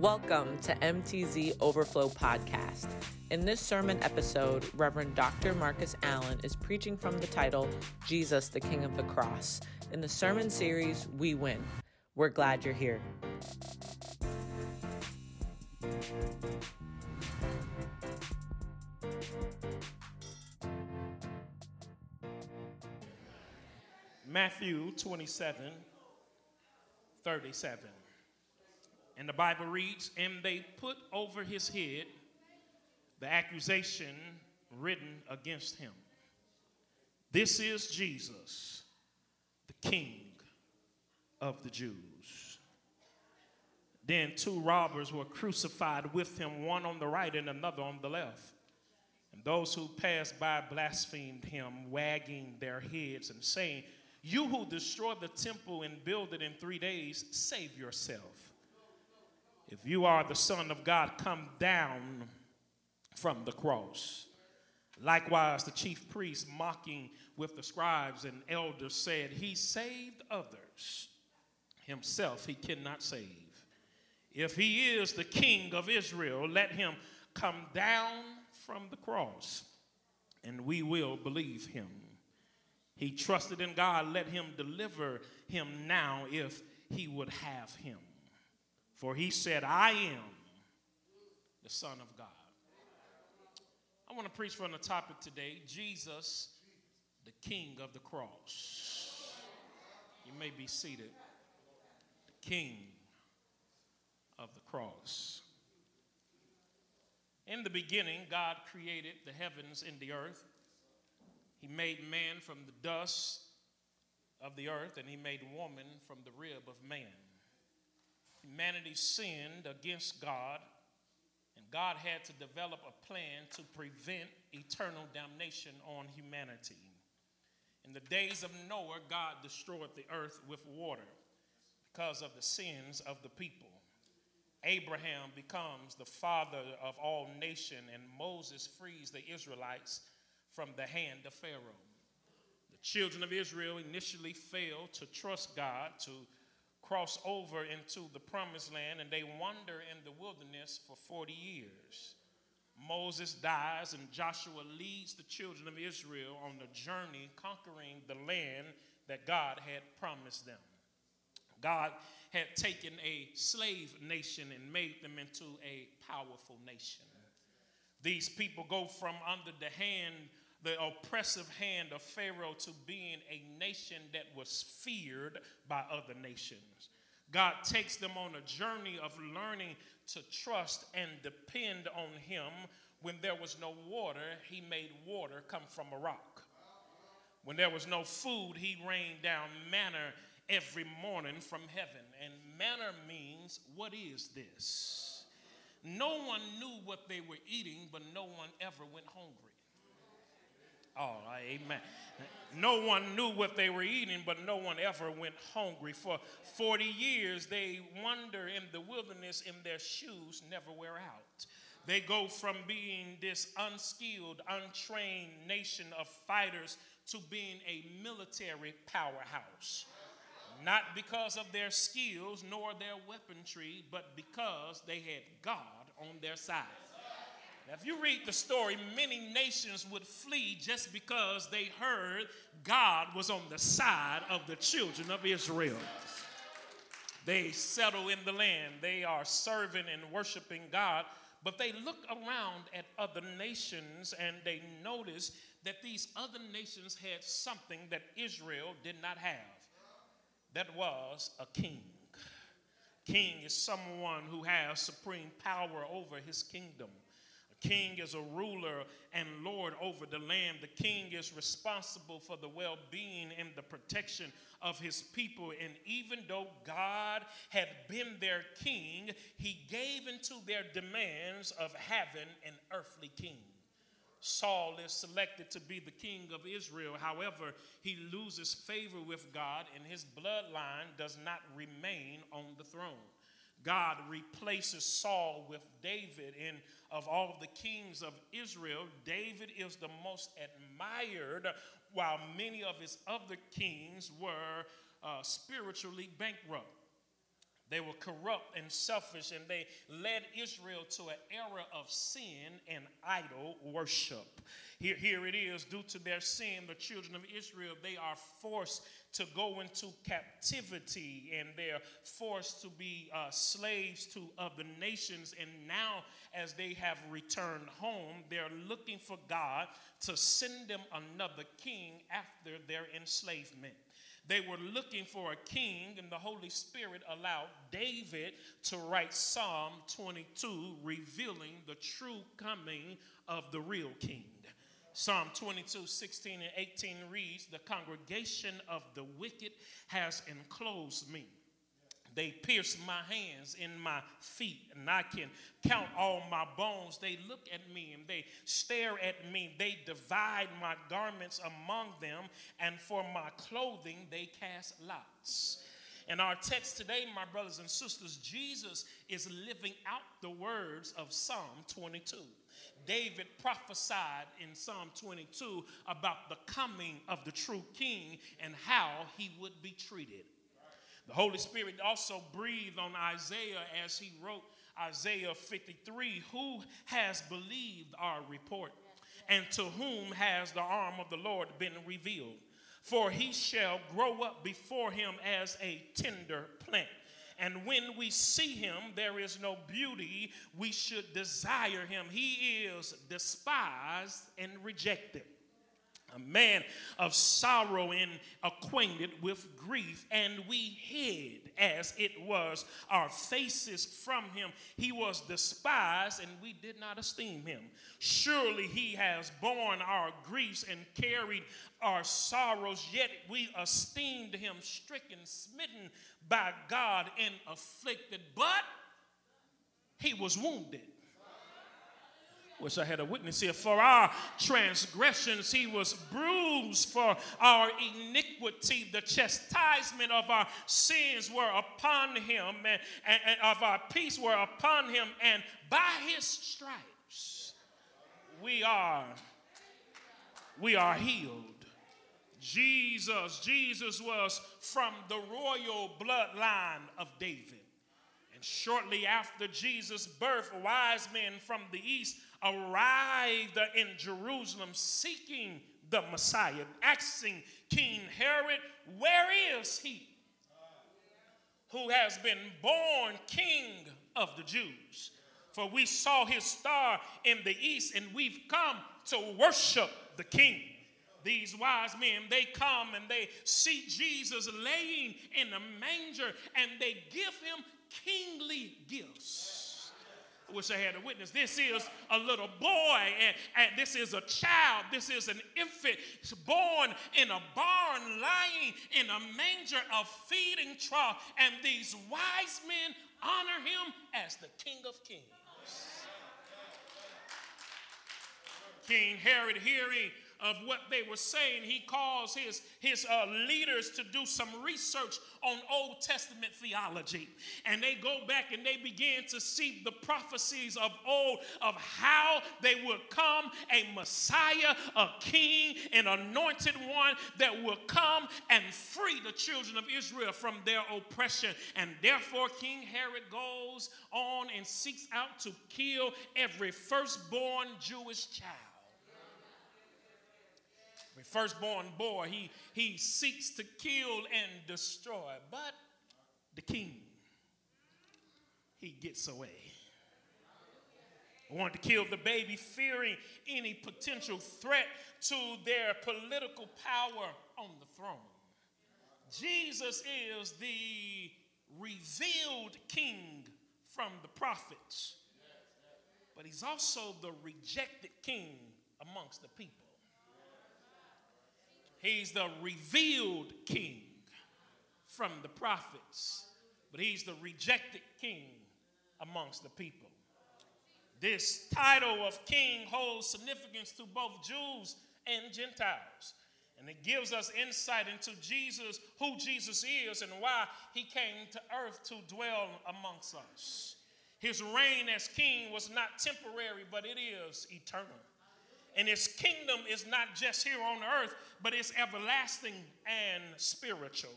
Welcome to MTZ Overflow Podcast. In this sermon episode, Reverend Dr. Marcus Allen is preaching from the title Jesus, the King of the Cross. In the sermon series, We Win. We're glad you're here. Matthew 27 37. And the Bible reads, And they put over his head the accusation written against him. This is Jesus, the King of the Jews. Then two robbers were crucified with him, one on the right and another on the left. And those who passed by blasphemed him, wagging their heads and saying, You who destroyed the temple and build it in three days, save yourself. If you are the Son of God, come down from the cross. Likewise, the chief priest, mocking with the scribes and elders, said, He saved others, himself he cannot save. If he is the king of Israel, let him come down from the cross, and we will believe him. He trusted in God, let him deliver him now if he would have him. For he said, I am the Son of God. I want to preach from the topic today Jesus, the King of the cross. You may be seated. The King of the cross. In the beginning, God created the heavens and the earth. He made man from the dust of the earth, and he made woman from the rib of man. Humanity sinned against God, and God had to develop a plan to prevent eternal damnation on humanity. In the days of Noah, God destroyed the earth with water because of the sins of the people. Abraham becomes the father of all nation, and Moses frees the Israelites from the hand of Pharaoh. The children of Israel initially failed to trust God to cross over into the promised land, and they wander in the wilderness for 40 years. Moses dies, and Joshua leads the children of Israel on the journey conquering the land that God had promised them. God had taken a slave nation and made them into a powerful nation. These people go from under the hand, the oppressive hand of Pharaoh, to being a nation that was feared by other nations. God takes them on a journey of learning to trust and depend on Him. When there was no water, He made water come from a rock. When there was no food, He rained down manna every morning from heaven. And manna means, what is this? No one knew what they were eating, but no one ever went hungry. Oh, amen. No one knew what they were eating, but no one ever went hungry. For 40 years, they wander in the wilderness and their shoes never wear out. They go from being this unskilled, untrained nation of fighters to being a military powerhouse not because of their skills nor their weaponry, but because they had God on their side. Now, if you read the story, many nations would flee just because they heard God was on the side of the children of Israel. They settle in the land, they are serving and worshiping God, but they look around at other nations and they notice that these other nations had something that Israel did not have that was a king. King is someone who has supreme power over his kingdom. King is a ruler and lord over the land. The king is responsible for the well being and the protection of his people. And even though God had been their king, he gave into their demands of having an earthly king. Saul is selected to be the king of Israel. However, he loses favor with God, and his bloodline does not remain on the throne. God replaces Saul with David, and of all the kings of Israel, David is the most admired, while many of his other kings were uh, spiritually bankrupt. They were corrupt and selfish, and they led Israel to an era of sin and idol worship. Here, here it is due to their sin, the children of Israel, they are forced to go into captivity and they're forced to be uh, slaves to other nations. And now, as they have returned home, they're looking for God to send them another king after their enslavement. They were looking for a king, and the Holy Spirit allowed David to write Psalm 22, revealing the true coming of the real king. Psalm 22, 16 and 18 reads, The congregation of the wicked has enclosed me. They pierce my hands and my feet, and I can count all my bones. They look at me and they stare at me. They divide my garments among them, and for my clothing they cast lots. In our text today, my brothers and sisters, Jesus is living out the words of Psalm 22. David prophesied in Psalm 22 about the coming of the true king and how he would be treated. The Holy Spirit also breathed on Isaiah as he wrote Isaiah 53 Who has believed our report? And to whom has the arm of the Lord been revealed? For he shall grow up before him as a tender plant. And when we see him, there is no beauty. We should desire him. He is despised and rejected a man of sorrow and acquainted with grief, and we hid as it was our faces from him. He was despised, and we did not esteem him. Surely he has borne our griefs and carried our sorrows, yet we esteemed him stricken, smitten by God, and afflicted. But he was wounded Wish I had a witness here. For our transgressions, he was bruised. For our iniquity, the chastisement of our sins were upon him, and, and, and of our peace were upon him. And by his stripes, we are we are healed. Jesus, Jesus was from the royal bloodline of David. And shortly after Jesus' birth, wise men from the east arrived in Jerusalem seeking the Messiah, asking King Herod, Where is he who has been born king of the Jews? For we saw his star in the east and we've come to worship the king. These wise men, they come and they see Jesus laying in a manger and they give him kingly gifts. Wish I had a witness. This is a little boy, and, and this is a child. This is an infant born in a barn, lying in a manger, a feeding trough. And these wise men honor him as the King of Kings. King Herod, hearing of what they were saying, he calls his, his uh, leaders to do some research on Old Testament theology. And they go back and they begin to see the prophecies of old of how they would come a Messiah, a king, an anointed one that will come and free the children of Israel from their oppression. And therefore, King Herod goes on and seeks out to kill every firstborn Jewish child firstborn boy, he, he seeks to kill and destroy. But the king, he gets away. Wanted to kill the baby, fearing any potential threat to their political power on the throne. Jesus is the revealed king from the prophets, but he's also the rejected king amongst the people. He's the revealed king from the prophets, but he's the rejected king amongst the people. This title of king holds significance to both Jews and Gentiles. And it gives us insight into Jesus, who Jesus is, and why he came to earth to dwell amongst us. His reign as king was not temporary, but it is eternal. And his kingdom is not just here on earth, but it's everlasting and spiritual.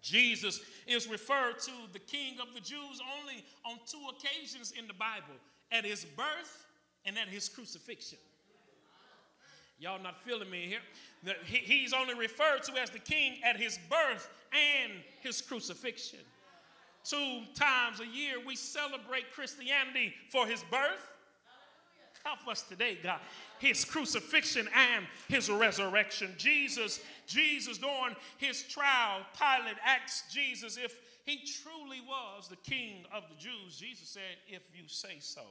Jesus is referred to the king of the Jews only on two occasions in the Bible at his birth and at his crucifixion. Y'all not feeling me here? He's only referred to as the king at his birth and his crucifixion. Two times a year we celebrate Christianity for his birth. Help us today, God. His crucifixion and his resurrection. Jesus, Jesus during his trial, Pilate asked Jesus if he truly was the king of the Jews. Jesus said, If you say so.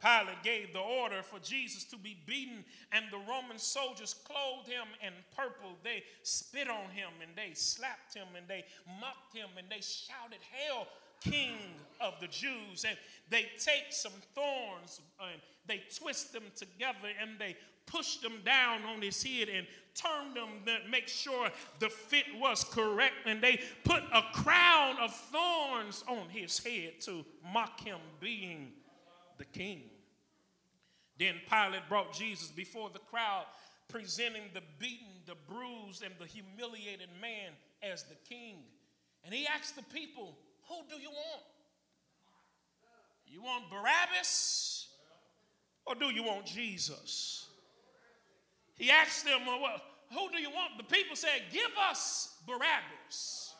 Pilate gave the order for Jesus to be beaten, and the Roman soldiers clothed him in purple. They spit on him, and they slapped him, and they mocked him, and they shouted, Hail, King of the Jews. And they take some thorns and they twist them together and they push them down on his head and turn them to make sure the fit was correct. And they put a crown of thorns on his head to mock him being the king. Then Pilate brought Jesus before the crowd, presenting the beaten, the bruised, and the humiliated man as the king. And he asked the people, Who do you want? You want Barabbas or do you want Jesus? He asked them, well, Who do you want? The people said, Give us Barabbas.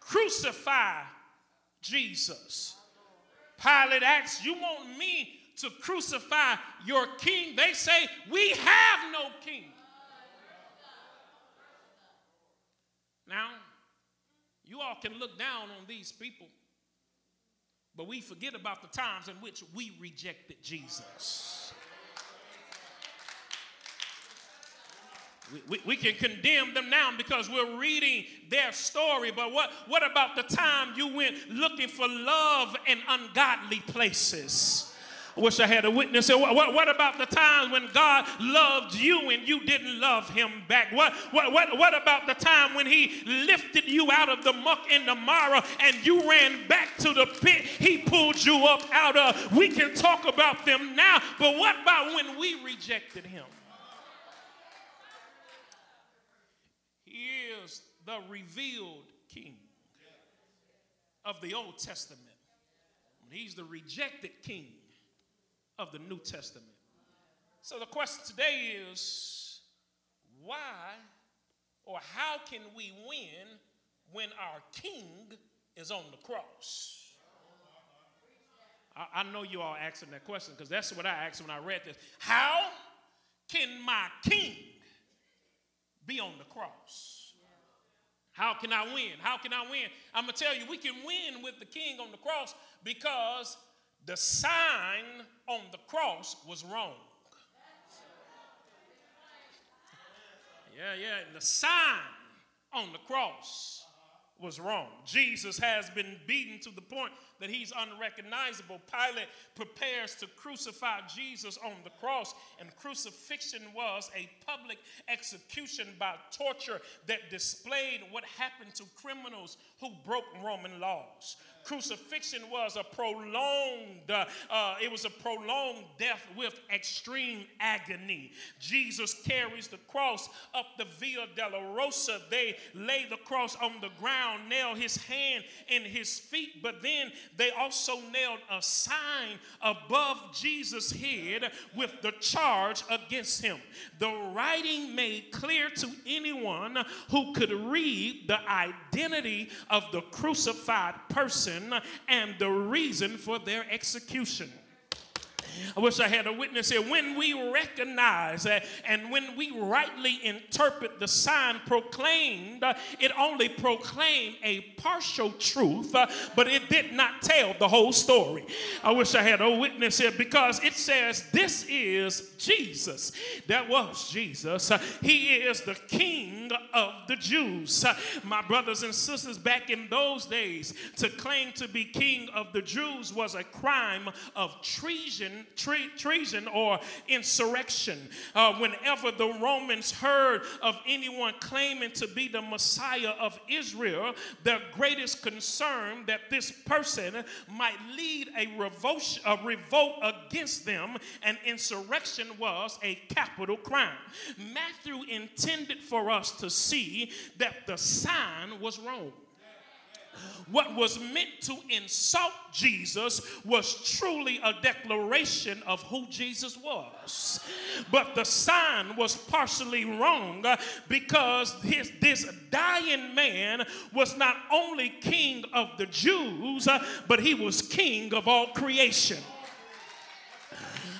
Crucify Jesus. Pilate asks, You want me to crucify your king? They say, We have no king. Now, can look down on these people, but we forget about the times in which we rejected Jesus. We, we, we, can condemn them now because we're reading their story, but what, what about the time you went looking for love in ungodly places? I wish I had a witness. What, what, about the time when God loved you and you didn't love him back? What, what, what, what about the time when he lifted you out of the muck and the mire and you ran back to the pit he pulled you up out of? We can talk about them now, but what about when we rejected him? He is the revealed king of the Old Testament. He's the rejected king of the New Testament. So the question today is why or how can we win when our king is on the cross? I, I know you all asking that question because that's what I asked when I read this. How can my king be on the cross? How can I win? How can I win? I'm going to tell you, we can win with the king on the cross because the sign on the cross was wrong. Yeah, yeah, the sign on the cross was wrong. Jesus has been beaten to the point that he's unrecognizable. Pilate prepares to crucify Jesus on the cross, and crucifixion was a public execution by torture that displayed what happened to criminals who broke Roman laws crucifixion was a prolonged, uh, uh, it was a prolonged death with extreme agony. Jesus carries the cross up the Via Dolorosa. They lay the cross on the ground, nail his hand and his feet, but then they also nailed a sign above Jesus' head with the charge against him. The writing made clear to anyone who could read the identity of the crucified person and the reason for their execution. I wish I had a witness here. When we recognize uh, and when we rightly interpret the sign proclaimed, uh, it only proclaimed a partial truth, uh, but it did not tell the whole story. I wish I had a witness here because it says, This is Jesus. That was Jesus. Uh, he is the King of the Jews. My brothers and sisters, back in those days, to claim to be King of the Jews was a crime of treason tre- treason or insurrection. Uh, whenever the Romans heard of anyone claiming to be the Messiah of Israel, their greatest concern that this person might lead a revolt, a revolt against them, and insurrection was a capital crime. Matthew intended for us to see that the sign was wrong. What was meant to insult Jesus was truly a declaration of who Jesus was. But the sign was partially wrong uh, because his, this dying man was not only king of the Jews, uh, but he was king of all creation.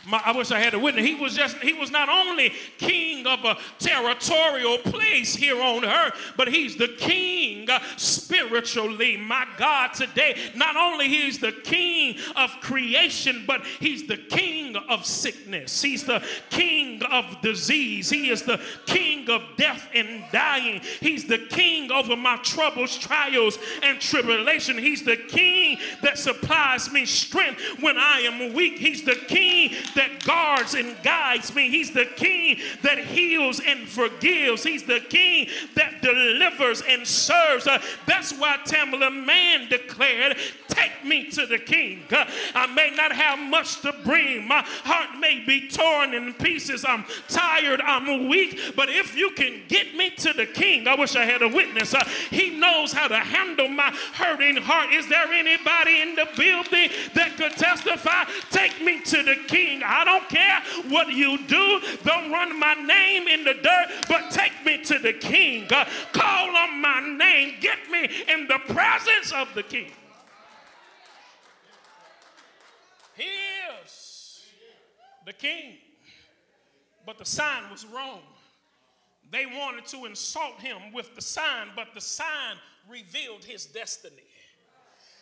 My, I wish I had a witness. He was just, he was not only king of a territorial place here on earth, but he's the king uh, spiritually. My God, today, not only he's the king of creation, but he's the king of sickness. He's the king of disease. He is the king of death and dying. He's the king over my troubles, trials, and tribulation. He's the king that supplies me strength when I am weak. He's the king that guards and guides me. He's the king that heals and forgives. He's the king that delivers and serves. Uh, that's why Tamela Mann declared, Take me to the king. Uh, I may not have much to bring. My heart may be torn in pieces. I'm tired. I'm weak. But if you can get me to the king, I wish I had a witness. Uh, he knows how to handle my hurting heart. Is there anybody in the building that could testify? Take me to the king. I don't care what you do. Don't run my name in the dirt, but take me to the king. Uh, call on my name. Get me in the presence of the king. He is the king. But the sign was wrong. They wanted to insult him with the sign, but the sign revealed his destiny.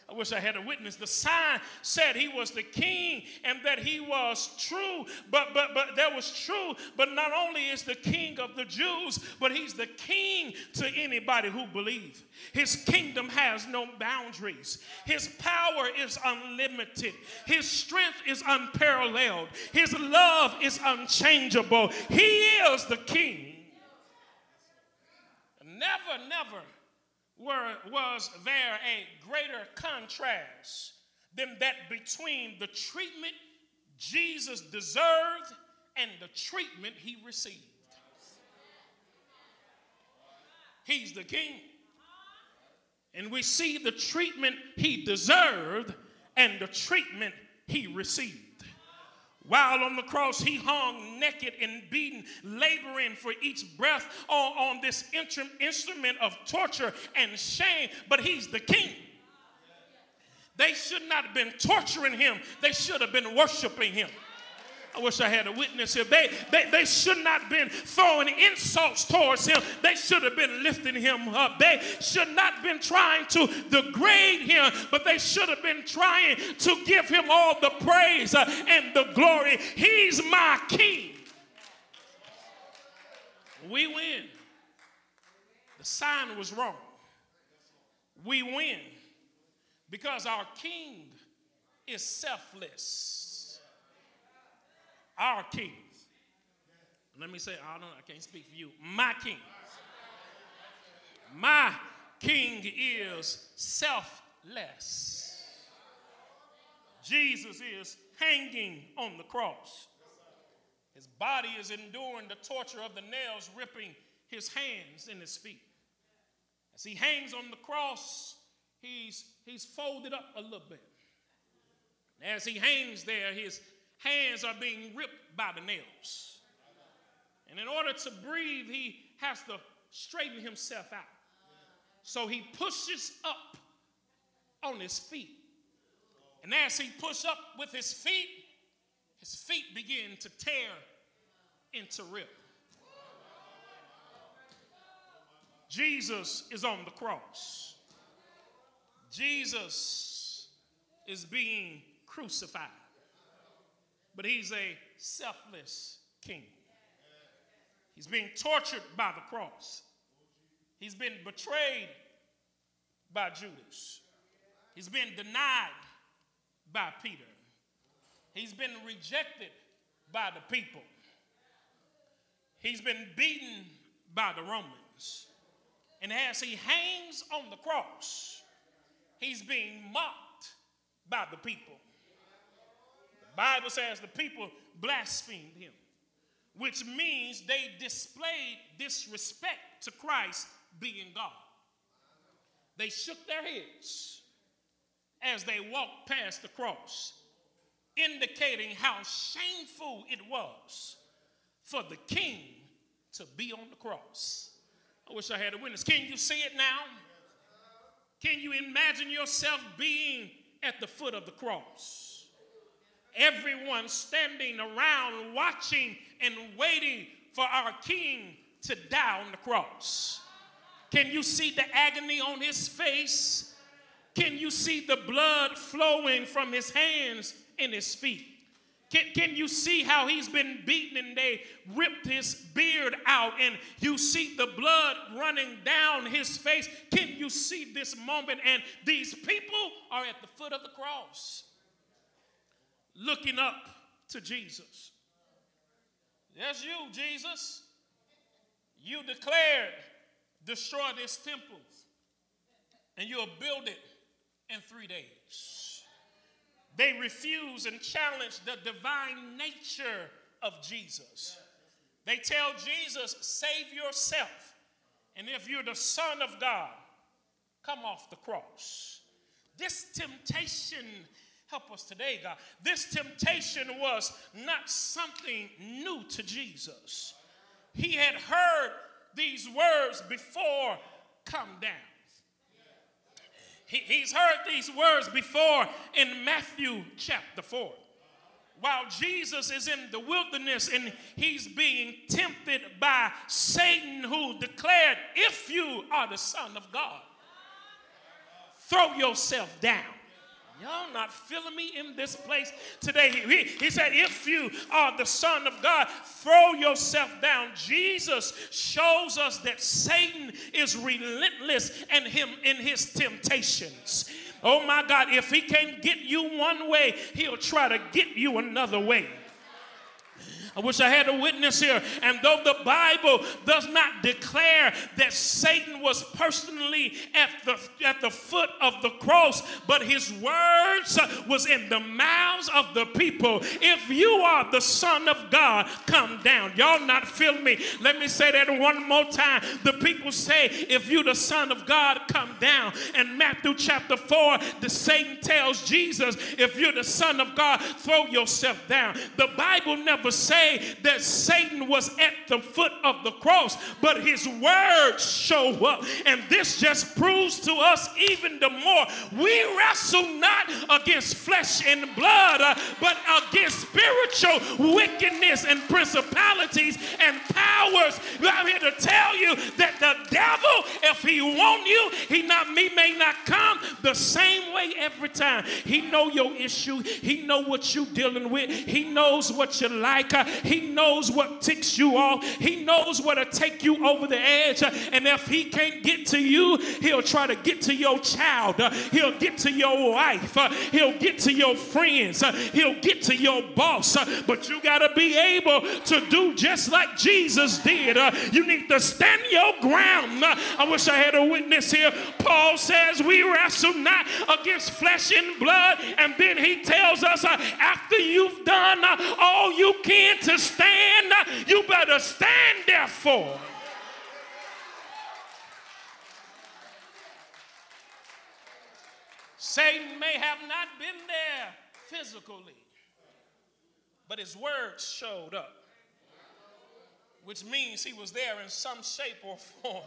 I wish I had a witness. The sign said he was the king and that he was true, but but but that was true. But not only is the king of the Jews, but he's the king to anybody who believes. His kingdom has no boundaries. His power is unlimited. His strength is unparalleled. His love is unchangeable. He is the king. Never, never were, was there a greater contrast than that between the treatment Jesus deserved and the treatment he received? He's the king. And we see the treatment he deserved and the treatment he received. While on the cross, he hung naked and beaten, laboring for each breath on, on this instrument of torture and shame. But he's the king. They should not have been torturing him, they should have been worshiping him. I wish I had a witness here. They, they, they should not have been throwing insults towards him. They should have been lifting him up. They should not have been trying to degrade him, but they should have been trying to give him all the praise uh, and the glory. He's my king. We win. The sign was wrong. We win because our king is selfless our king. Let me say, I don't I can't speak for you. My king. My king is selfless. Jesus is hanging on the cross. His body is enduring the torture of the nails ripping his hands and his feet. As he hangs on the cross, he's, he's folded up a little bit. As he hangs there, his hands are being ripped by the nails. And in order to breathe, he has to straighten himself out. So he pushes up on his feet. And as he pushes up with his feet, his feet begin to tear into rip. Jesus is on the cross. Jesus is being crucified but he's a selfless king. He's being tortured by the cross. He's been betrayed by Judas. He's been denied by Peter. He's been rejected by the people. He's been beaten by the Romans. And as he hangs on the cross, he's being mocked by the people. Bible says the people blasphemed him, which means they displayed disrespect to Christ being God. They shook their heads as they walked past the cross, indicating how shameful it was for the king to be on the cross. I wish I had a witness. Can you see it now? Can you imagine yourself being at the foot of the cross? Everyone standing around watching and waiting for our king to die on the cross. Can you see the agony on his face? Can you see the blood flowing from his hands and his feet? Can, can you see how he's been beaten and they ripped his beard out and you see the blood running down his face? Can you see this moment? And these people are at the foot of the cross looking up to Jesus. That's you, Jesus. You declared, destroy this temple, and you'll build it in three days. They refuse and challenge the divine nature of Jesus. They tell Jesus, save yourself. And if you're the Son of God, come off the cross. This temptation, us today, God. This temptation was not something new to Jesus. He had heard these words before come down. He, he's heard these words before in Matthew chapter 4. While Jesus is in the wilderness and he's being tempted by Satan, who declared, If you are the Son of God, throw yourself down. Y'all not feeling me in this place today. He, he, said, If you are the Son of God, throw yourself down. Jesus shows us that Satan is relentless in him in his temptations. Oh my God, if he can't get you one way, he'll try to get you another way. I wish I had a witness here. And though the Bible does not declare that Satan was personally at the, at the foot of the cross, but his words was in the mouths of the people. If you are the Son of God, come down. Y'all not feel me. Let me say that one more time. The people say, if you're the Son of God, come down. And Matthew chapter 4, the Satan tells Jesus, if you're the Son of God, throw yourself down. The Bible never says say that Satan was at the foot of the cross, but his words show up. And this just proves to us even the more we wrestle not against flesh and blood, uh, but against spiritual wickedness and principalities and powers. I'm here to tell you that the devil, if he want you, he not me may not come the same way every time. He know your issue. He know what you dealing with. He knows what you like. Uh, he knows what ticks you off. He knows what'll take you over the edge. And if he can't get to you, he'll try to get to your child. He'll get to your wife. He'll get to your friends. He'll get to your boss. But you got to be able to do just like Jesus did. You need to stand your ground. I wish I had a witness here. Paul says, We wrestle not against flesh and blood. And then he tells us, after you've done all you can to stand, you better stand therefore. Satan may have not been there physically, but his words showed up, which means he was there in some shape or form.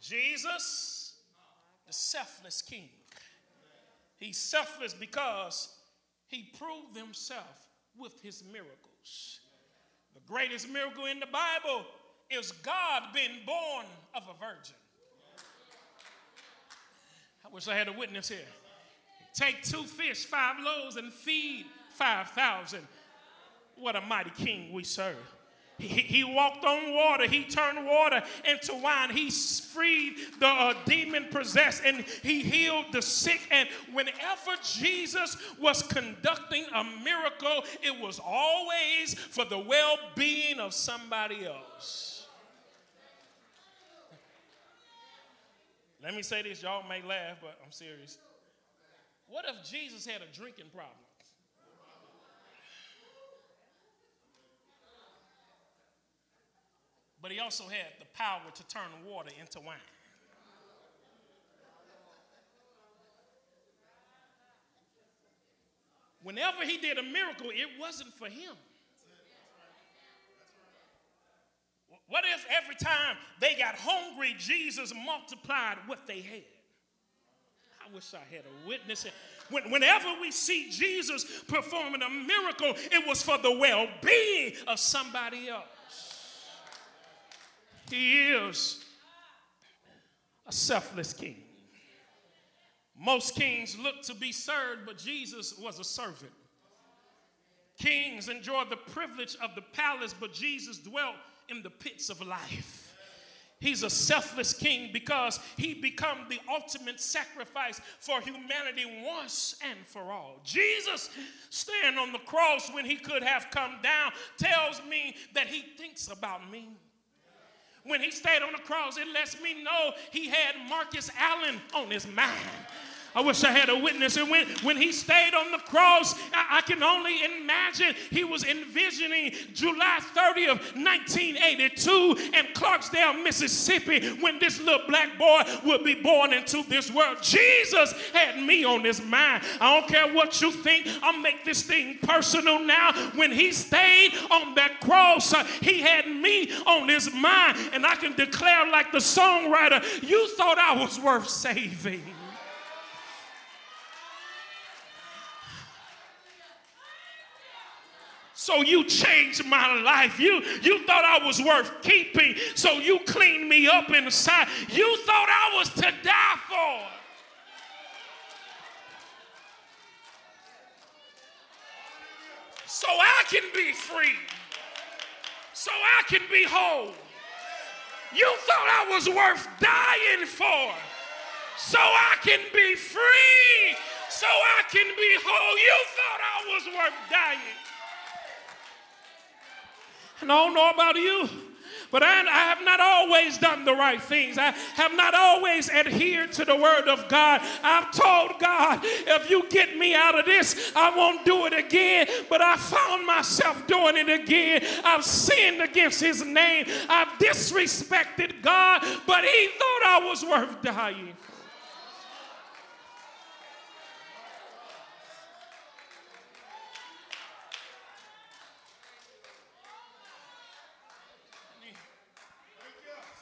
Jesus, the selfless king. He's selfless because he proved himself with his miracles. The greatest miracle in the Bible is God being born of a virgin. I wish I had a witness here. Take two fish, five loaves, and feed 5,000. What a mighty king we serve. He, he walked on water. He turned water into wine. He freed the uh, demon possessed and he healed the sick. And whenever Jesus was conducting a miracle, it was always for the well being of somebody else. Let me say this, y'all may laugh, but I'm serious. What if Jesus had a drinking problem? But he also had the power to turn water into wine. Whenever he did a miracle, it wasn't for him. What if every time they got hungry, Jesus multiplied what they had? I wish I had a witness. Whenever we see Jesus performing a miracle, it was for the well being of somebody else. He is a selfless king. Most kings look to be served, but Jesus was a servant. Kings enjoy the privilege of the palace, but Jesus dwelt in the pits of life. He's a selfless king because he became the ultimate sacrifice for humanity once and for all. Jesus, standing on the cross when he could have come down, tells me that he thinks about me when he stayed on the cross, it lets me know he had Marcus Allen on his mind. I wish I had a witness. And when, when he stayed on the cross, I, I, can only imagine he was envisioning July 30th, 1982 in Clarksdale, Mississippi, when this little black boy would be born into this world. Jesus had me on his mind. I don't care what you think. I'll make this thing personal now. When he stayed on that cross, uh, he had me on his mind. And I can declare, like the songwriter, you thought I was worth saving. So you changed my life. You, you thought I was worth keeping. So you cleaned me up inside. You thought I was to die for. So I can be free. So I can be whole. You thought I was worth dying for. So I can be free. So I can be whole. You thought I was worth dying. And I don't know about you, but I, I, have not always done the right things. I have not always adhered to the word of God. I've told God, if you get me out of this, I won't do it again. But I found myself doing it again. I've sinned against his name. I've disrespected God, but he thought I was worth dying.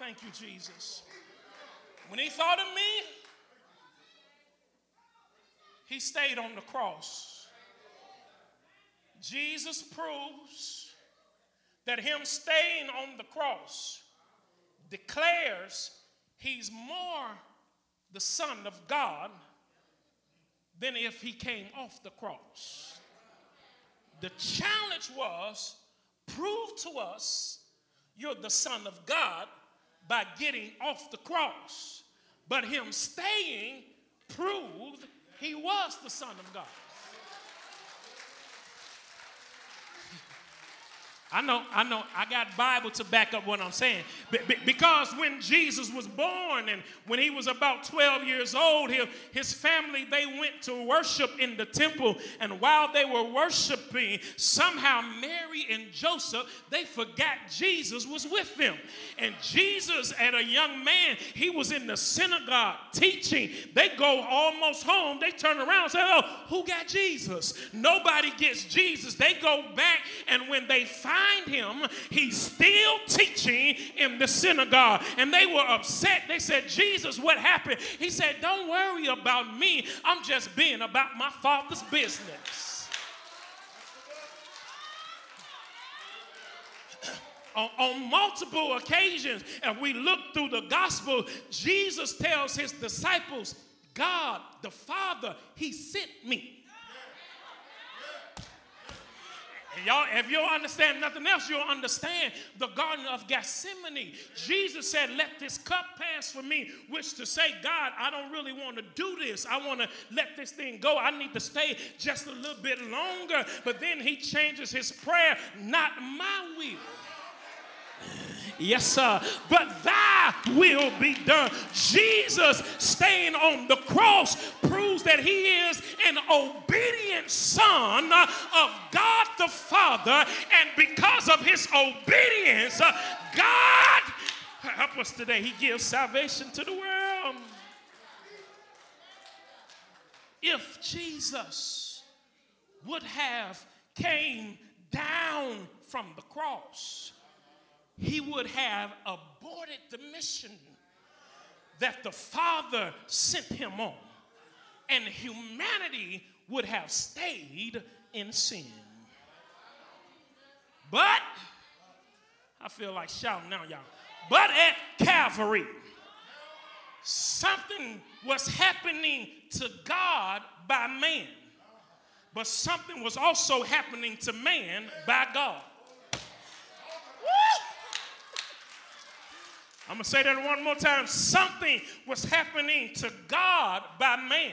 Thank you, Jesus. When he thought of me, he stayed on the cross. Jesus proves that him staying on the cross declares he's more the Son of God than if he came off the cross. The challenge was prove to us you're the Son of God by getting off the cross, but him staying proved he was the Son of God. I know, I know, I got Bible to back up what I'm saying. because when Jesus was born and when he was about 12 years old, his family, they went to worship in the temple. And while they were worshiping, somehow Mary and Joseph, they forgot Jesus was with them. And Jesus, at a young man, he was in the synagogue teaching. They go almost home. They turn around and say, oh, who got Jesus? Nobody gets Jesus. They go back and when they find find him, he's still teaching in the synagogue. And they were upset. They said, Jesus, what happened? He said, Don't worry about me. I'm just being about my father's business. on, on, multiple occasions, if we look through the gospel, Jesus tells his disciples, God the Father, He sent me. And y'all, if you don't understand nothing else, you'll understand the Garden of Gethsemane. Jesus said, Let this cup pass for me, which to say, God, I don't really want to do this. I want to let this thing go. I need to stay just a little bit longer. But then he changes his prayer, not my will Yes, sir. But thy will be done. Jesus staying on the cross proves that he is an obedient son of God the Father. And because of his obedience, God, help us today, he gives salvation to the world. If Jesus would have came down from the cross, he would have aborted the mission that the Father sent him on, and humanity would have stayed in sin. But, I feel like shouting now, y'all. But at Calvary, something was happening to God by man, but something was also happening to man by God. I'm going to say that one more time. Something was happening to God by man,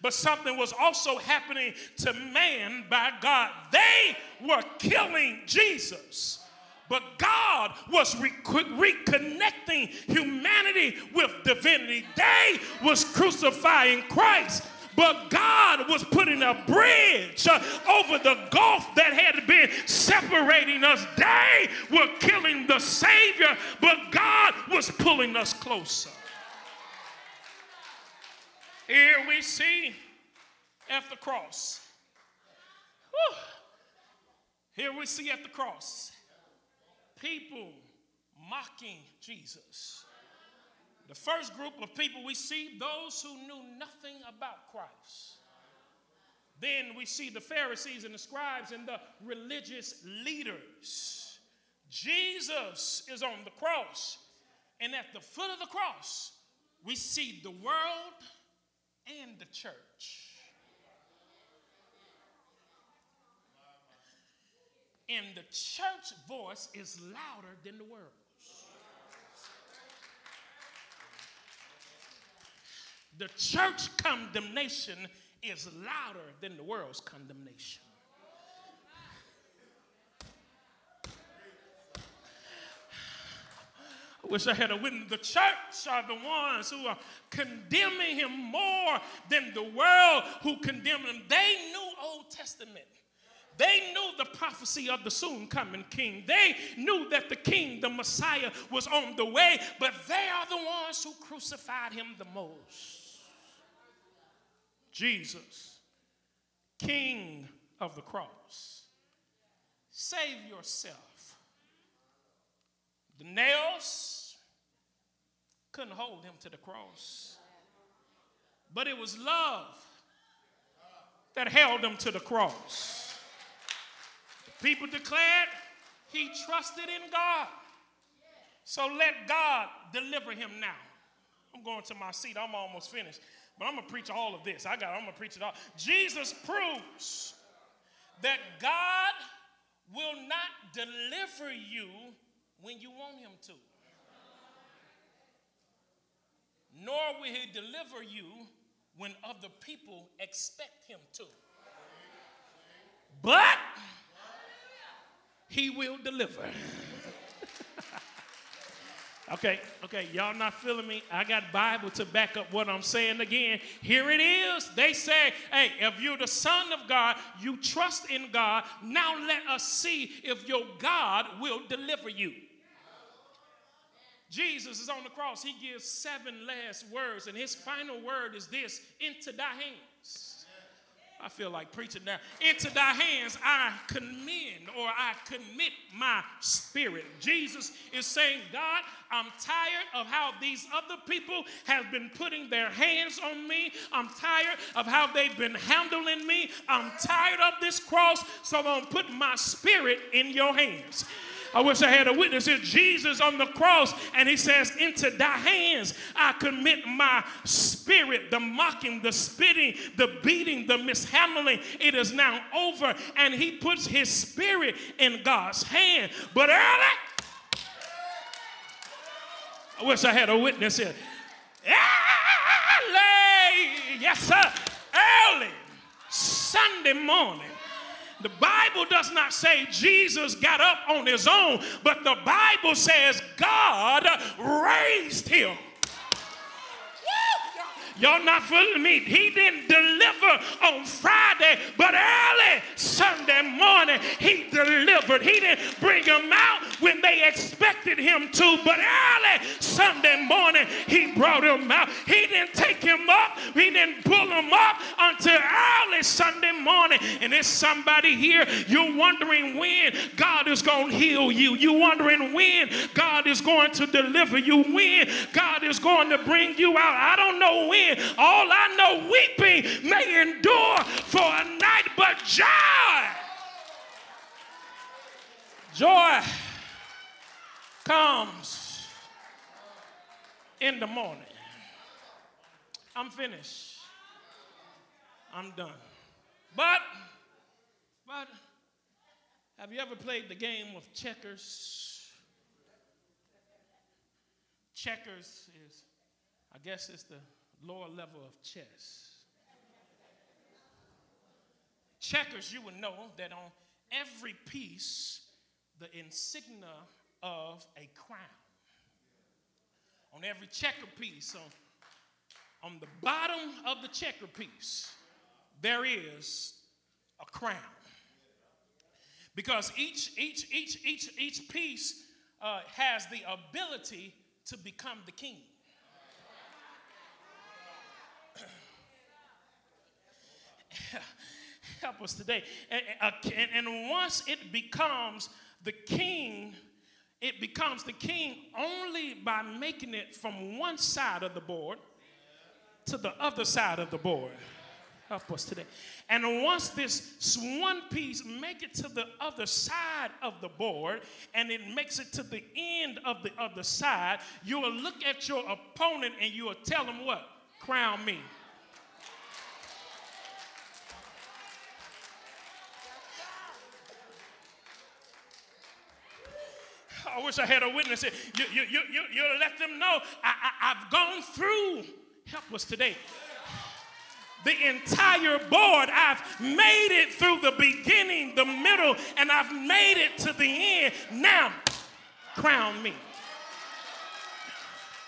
but something was also happening to man by God. They were killing Jesus. But God was re- reconnecting humanity with divinity. They was crucifying Christ but God was putting a bridge uh, over the gulf that had been separating us. They were killing the Savior, but God was pulling us closer. Here we see at the cross. Whew. Here we see at the cross people mocking Jesus. The first group of people we see, those who knew nothing about Christ. Then we see the Pharisees and the scribes and the religious leaders. Jesus is on the cross, and at the foot of the cross, we see the world and the church. And the church voice is louder than the world. The church condemnation is louder than the world's condemnation. I wish I had a witness. The church are the ones who are condemning him more than the world who condemned him. They knew Old Testament. They knew the prophecy of the soon coming king. They knew that the king, the Messiah, was on the way, but they are the ones who crucified him the most. Jesus, King of the cross. Save yourself. The nails couldn't hold him to the cross, but it was love that held him to the cross. People declared he trusted in God. So let God deliver him now. I'm going to my seat. I'm almost finished. But I'm going to preach all of this. I got I'm going to preach it all. Jesus proves that God will not deliver you when you want him to. Nor will he deliver you when other people expect him to. But he will deliver. Okay, okay, y'all not feeling me? I got Bible to back up what I'm saying again. Here it is. They say, hey, if you're the son of God, you trust in God. Now let us see if your God will deliver you. Jesus is on the cross. He gives seven last words, and his final word is this into thy hands. I feel like preaching now. Into thy hands I commend or I commit my spirit. Jesus is saying, God, I'm tired of how these other people have been putting their hands on me. I'm tired of how they've been handling me. I'm tired of this cross, so I'm going to put my spirit in your hands. I wish I had a witness here. Jesus on the cross, and he says, Into thy hands I commit my spirit. The mocking, the spitting, the beating, the mishandling, it is now over. And he puts his spirit in God's hand. But early, I wish I had a witness here. Early, yes, sir, early Sunday morning. The Bible does not say Jesus got up on his own, but the Bible says God raised him. Y'all not fooling me. He didn't deliver on Friday, but early Sunday morning, he delivered. He didn't bring them out when they expected him to, but early Sunday morning, he brought him out. He didn't take him up, he didn't pull him up until early Sunday morning. And there's somebody here, you're wondering when God is going to heal you. You're wondering when God is going to deliver you, when God is going to bring you out. I don't know when. All I know, weeping may endure for a night, but joy. Joy comes in the morning. I'm finished. I'm done. But, but, have you ever played the game of checkers? Checkers is, I guess it's the lower level of chess. Checkers, you would know that on every piece, the insignia of a crown. On every checker piece, on, on the bottom of the checker piece, there is a crown. Because each, each, each, each, each piece uh, has the ability to become the king. help us today. And, uh, and, and once it becomes the king, it becomes the king only by making it from one side of the board to the other side of the board. Help us today. And once this one piece make it to the other side of the board and it makes it to the end of the other side, you will look at your opponent and you will tell him what? Crown me. I wish I had a witness. You, you, you, you, you let them know I, I, I've gone through. Help us today the entire board. I've made it through the beginning, the middle, and I've made it to the end. Now, crown me.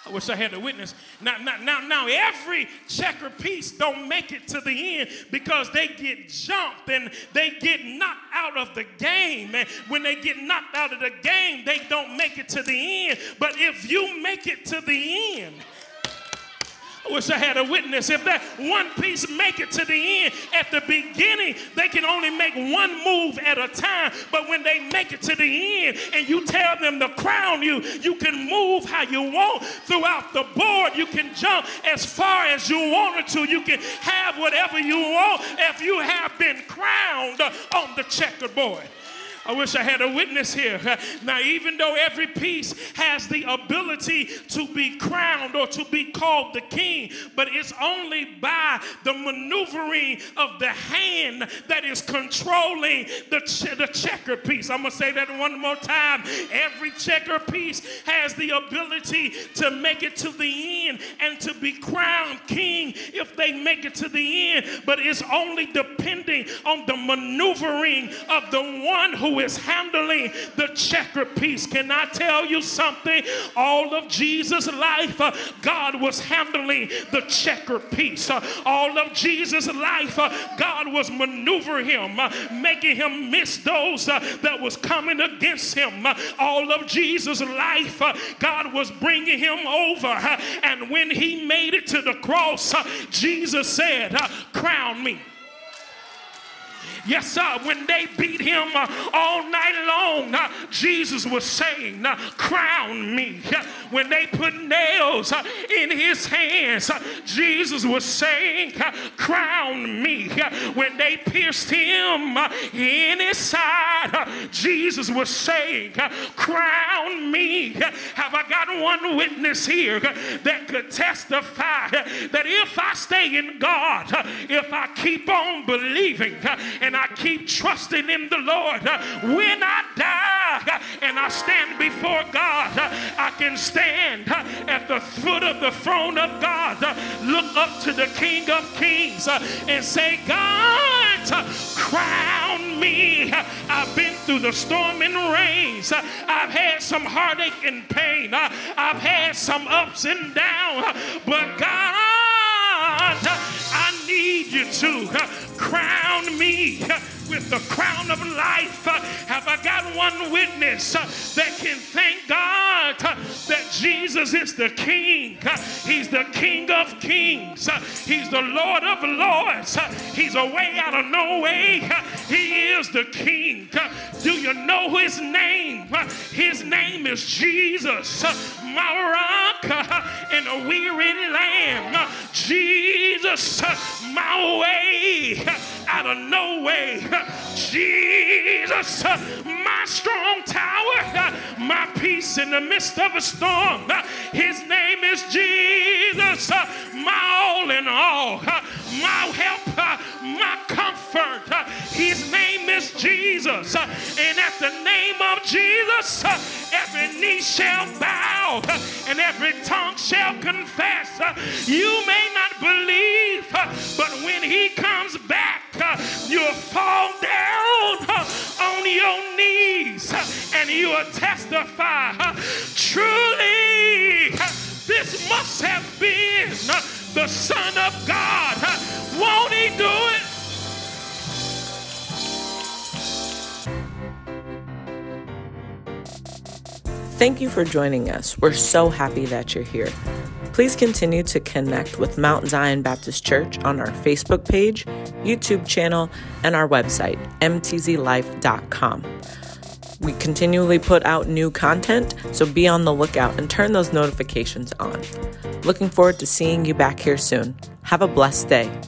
I wish I had a witness. Now, now, now, now, every checker piece don't make it to the end because they get jumped and they get knocked out of the game. And when they get knocked out of the game, they don't make it to the end. But if you make it to the end, I wish I had a witness. If that one piece make it to the end, at the beginning, they can only make one move at a time. But when they make it to the end and you tell them to crown you, you can move how you want throughout the board. You can jump as far as you wanted to. You can have whatever you want if you have been crowned on the checkerboard. I wish I had a witness here. Now, even though every piece has the ability to be crowned or to be called the king, but it's only by the maneuvering of the hand that is controlling the, the checker piece. I'm going to say that one more time. Every checker piece has the ability to make it to the end and to be crowned king if they make it to the end, but it's only depending on the maneuvering of the one who is handling the checker piece. Can I tell you something? All of Jesus' life, uh, God was handling the checker piece. Uh, all of Jesus' life, uh, God was maneuvering him, uh, making him miss those uh, that was coming against him. Uh, all of Jesus' life, God was bringing him over. and when he made it to the cross, Jesus said, Crown me. Yes, sir. When they beat him uh, all night long, uh, Jesus was saying, uh, Crown me. When they put nails in his hands. Jesus was saying, Crown me. When they pierced him in his side, Jesus was saying, Crown me. Have I got one witness here that could testify that if I stay in God, if I keep on believing and I keep trusting in the Lord, when I die and I stand before God, I can stand at the foot of the throne of God, look up to the King of Kings, and say, God, crown me. I've been through the storm and rains. I've had some heartache and pain. I've had some ups and downs. But God, need you to crown me with the crown of life. Have I got one witness that can thank God that Jesus is the King? He's the King of kings. He's the Lord of lords. He's a way out of no way. He is the King. Do you know his name? His name is Jesus, my rock and a weary lamb. Jesus, my way out of no way. Jesus, my strong tower, my peace in the midst of a storm. His name is Jesus, my all in all, my help, my comfort. His name is Jesus. And at the name of Jesus, every knee shall bow and every tongue shall confess. You may not believe, but when he comes back, you'll fall down on your knees and you will testify. Truly, this must have been the Son of God. Won't he do it? Thank you for joining us. We're so happy that you're here. Please continue to connect with Mount Zion Baptist Church on our Facebook page, YouTube channel, and our website, mtzlife.com. We continually put out new content, so be on the lookout and turn those notifications on. Looking forward to seeing you back here soon. Have a blessed day.